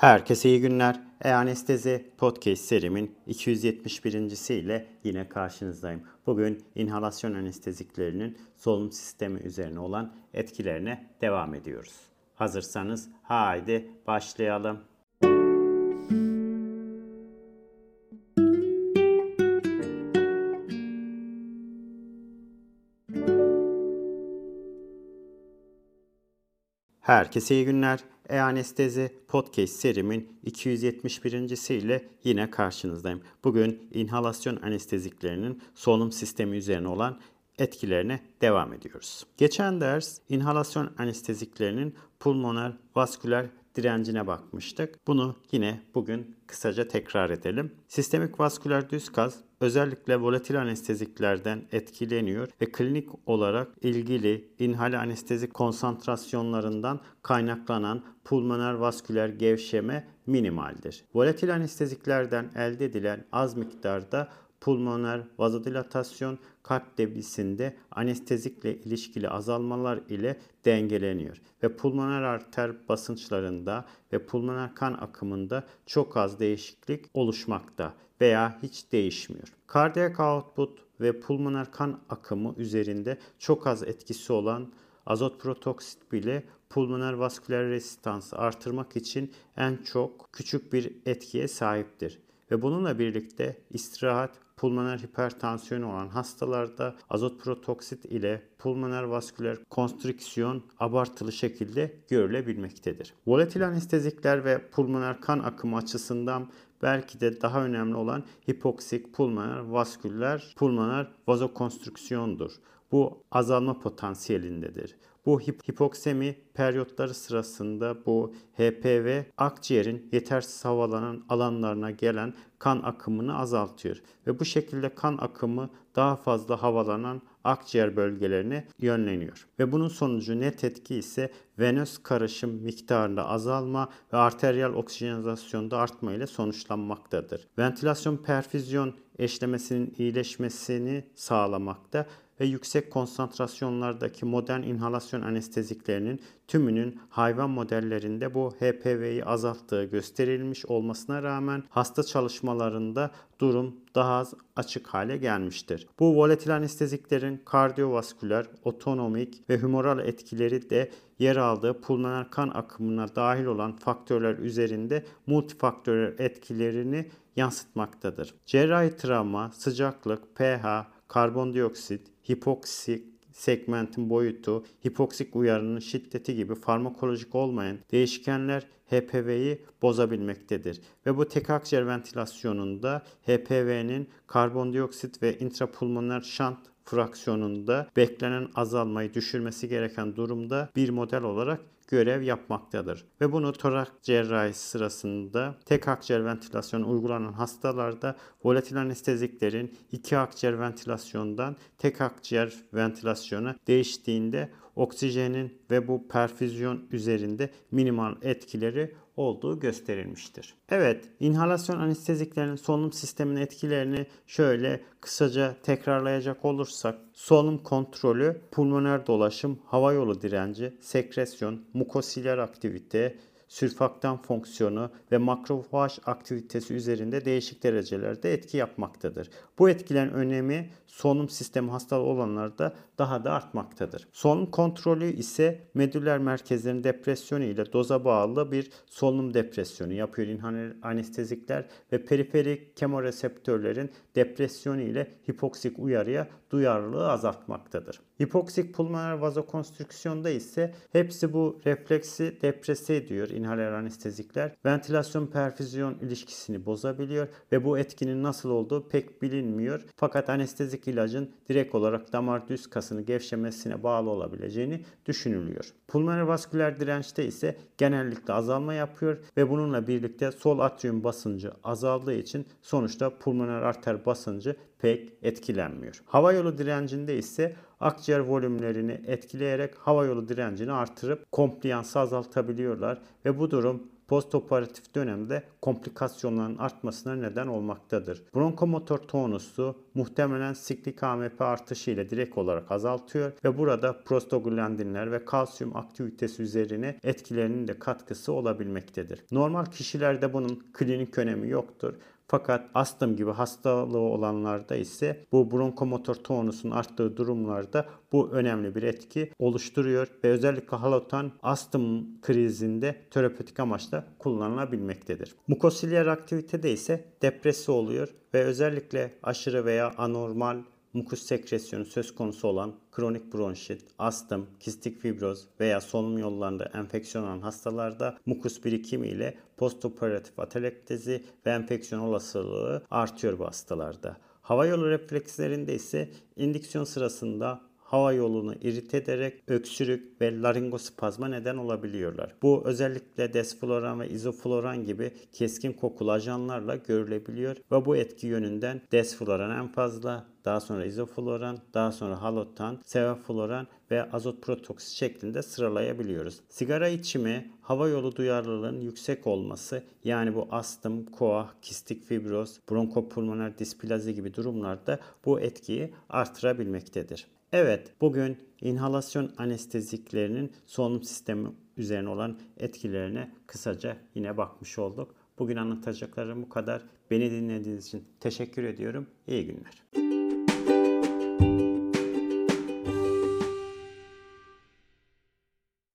Herkese iyi günler. E-Anestezi Podcast serimin 271. ile yine karşınızdayım. Bugün inhalasyon anesteziklerinin solunum sistemi üzerine olan etkilerine devam ediyoruz. Hazırsanız haydi başlayalım. Herkese iyi günler. E-Anestezi Podcast serimin 271. ile yine karşınızdayım. Bugün inhalasyon anesteziklerinin solunum sistemi üzerine olan etkilerine devam ediyoruz. Geçen ders inhalasyon anesteziklerinin pulmoner vasküler direncine bakmıştık. Bunu yine bugün kısaca tekrar edelim. Sistemik vasküler düz gaz özellikle volatil anesteziklerden etkileniyor ve klinik olarak ilgili inhal anestezi konsantrasyonlarından kaynaklanan pulmoner vasküler gevşeme minimaldir. Volatil anesteziklerden elde edilen az miktarda pulmoner vazodilatasyon kalp debisinde anestezikle ilişkili azalmalar ile dengeleniyor ve pulmoner arter basınçlarında ve pulmoner kan akımında çok az değişiklik oluşmakta veya hiç değişmiyor. Kardiyak output ve pulmoner kan akımı üzerinde çok az etkisi olan azot protoksit bile pulmoner vasküler rezistansı artırmak için en çok küçük bir etkiye sahiptir. Ve bununla birlikte istirahat, pulmoner hipertansiyon olan hastalarda azot protoksit ile pulmoner vasküler konstrüksiyon abartılı şekilde görülebilmektedir. Volatil anestezikler ve pulmoner kan akımı açısından belki de daha önemli olan hipoksik pulmoner vasküler pulmoner vazokonstrüksiyondur. Bu azalma potansiyelindedir. Bu hipoksemi periyotları sırasında bu HPV akciğerin yetersiz havalanan alanlarına gelen kan akımını azaltıyor ve bu şekilde kan akımı daha fazla havalanan akciğer bölgelerine yönleniyor. Ve bunun sonucu net etki ise venöz karışım miktarında azalma ve arteriyel oksijenizasyonda artma ile sonuçlanmaktadır. Ventilasyon perfüzyon eşlemesinin iyileşmesini sağlamakta ve yüksek konsantrasyonlardaki modern inhalasyon anesteziklerinin tümünün hayvan modellerinde bu HPV'yi azalttığı gösterilmiş olmasına rağmen hasta çalışmalarında durum daha az açık hale gelmiştir. Bu volatil anesteziklerin kardiyovasküler, otonomik ve humoral etkileri de yer aldığı pulmoner kan akımına dahil olan faktörler üzerinde multifaktörel etkilerini yansıtmaktadır. Cerrahi travma, sıcaklık, pH, karbondioksit, hipoksik segmentin boyutu, hipoksik uyarının şiddeti gibi farmakolojik olmayan değişkenler HPV'yi bozabilmektedir. Ve bu tek akciğer ventilasyonunda HPV'nin karbondioksit ve intrapulmoner şant fraksiyonunda beklenen azalmayı düşürmesi gereken durumda bir model olarak görev yapmaktadır. Ve bunu torak cerrahisi sırasında tek akciğer ventilasyon uygulanan hastalarda volatil anesteziklerin iki akciğer ventilasyondan tek akciğer ventilasyona değiştiğinde oksijenin ve bu perfüzyon üzerinde minimal etkileri olduğu gösterilmiştir. Evet, inhalasyon anesteziklerin solunum sisteminin etkilerini şöyle kısaca tekrarlayacak olursak solunum kontrolü, pulmoner dolaşım, hava yolu direnci, sekresyon, mukosiler aktivite, sülfaktan fonksiyonu ve makrofaj aktivitesi üzerinde değişik derecelerde etki yapmaktadır. Bu etkilerin önemi solunum sistemi hastalığı olanlarda daha da artmaktadır. Solunum kontrolü ise medüller merkezlerin depresyonu ile doza bağlı bir solunum depresyonu yapıyor inhaler anestezikler ve periferik kemoreseptörlerin depresyonu ile hipoksik uyarıya duyarlılığı azaltmaktadır. Hipoksik pulmoner vazokonstrüksiyonda ise hepsi bu refleksi deprese ediyor inhaler anestezikler. Ventilasyon perfüzyon ilişkisini bozabiliyor ve bu etkinin nasıl olduğu pek bilinmiyor. Fakat anestezik ilacın direkt olarak damar düz kasını gevşemesine bağlı olabileceğini düşünülüyor. Pulmoner vasküler dirençte ise genellikle azalma yapıyor ve bununla birlikte sol atrium basıncı azaldığı için sonuçta pulmoner arter basıncı pek etkilenmiyor. Hava yolu direncinde ise akciğer volümlerini etkileyerek hava yolu direncini artırıp kompliyansı azaltabiliyorlar ve bu durum postoperatif dönemde komplikasyonların artmasına neden olmaktadır. Bronkomotor tonusu muhtemelen siklik AMP artışı ile direkt olarak azaltıyor ve burada prostaglandinler ve kalsiyum aktivitesi üzerine etkilerinin de katkısı olabilmektedir. Normal kişilerde bunun klinik önemi yoktur. Fakat astım gibi hastalığı olanlarda ise bu bronkomotor tonusun arttığı durumlarda bu önemli bir etki oluşturuyor ve özellikle halotan astım krizinde terapötik amaçla kullanılabilmektedir. Mukosilyer aktivitede ise depresi oluyor ve özellikle aşırı veya anormal mukus sekresyonu söz konusu olan kronik bronşit, astım, kistik fibroz veya solunum yollarında enfeksiyon olan hastalarda mukus birikimi ile postoperatif atelektezi ve enfeksiyon olasılığı artıyor bu hastalarda. Hava yolu reflekslerinde ise indüksiyon sırasında hava yolunu irite ederek öksürük ve laringospazma neden olabiliyorlar. Bu özellikle desfloran ve izofloran gibi keskin kokulu ajanlarla görülebiliyor ve bu etki yönünden desfloran en fazla, daha sonra izofloran, daha sonra halotan, sevofloran ve azot protoksit şeklinde sıralayabiliyoruz. Sigara içimi, hava yolu duyarlılığının yüksek olması yani bu astım, koah, kistik fibroz, bronkopulmoner displazi gibi durumlarda bu etkiyi artırabilmektedir. Evet, bugün inhalasyon anesteziklerinin solunum sistemi üzerine olan etkilerine kısaca yine bakmış olduk. Bugün anlatacaklarım bu kadar. Beni dinlediğiniz için teşekkür ediyorum. İyi günler.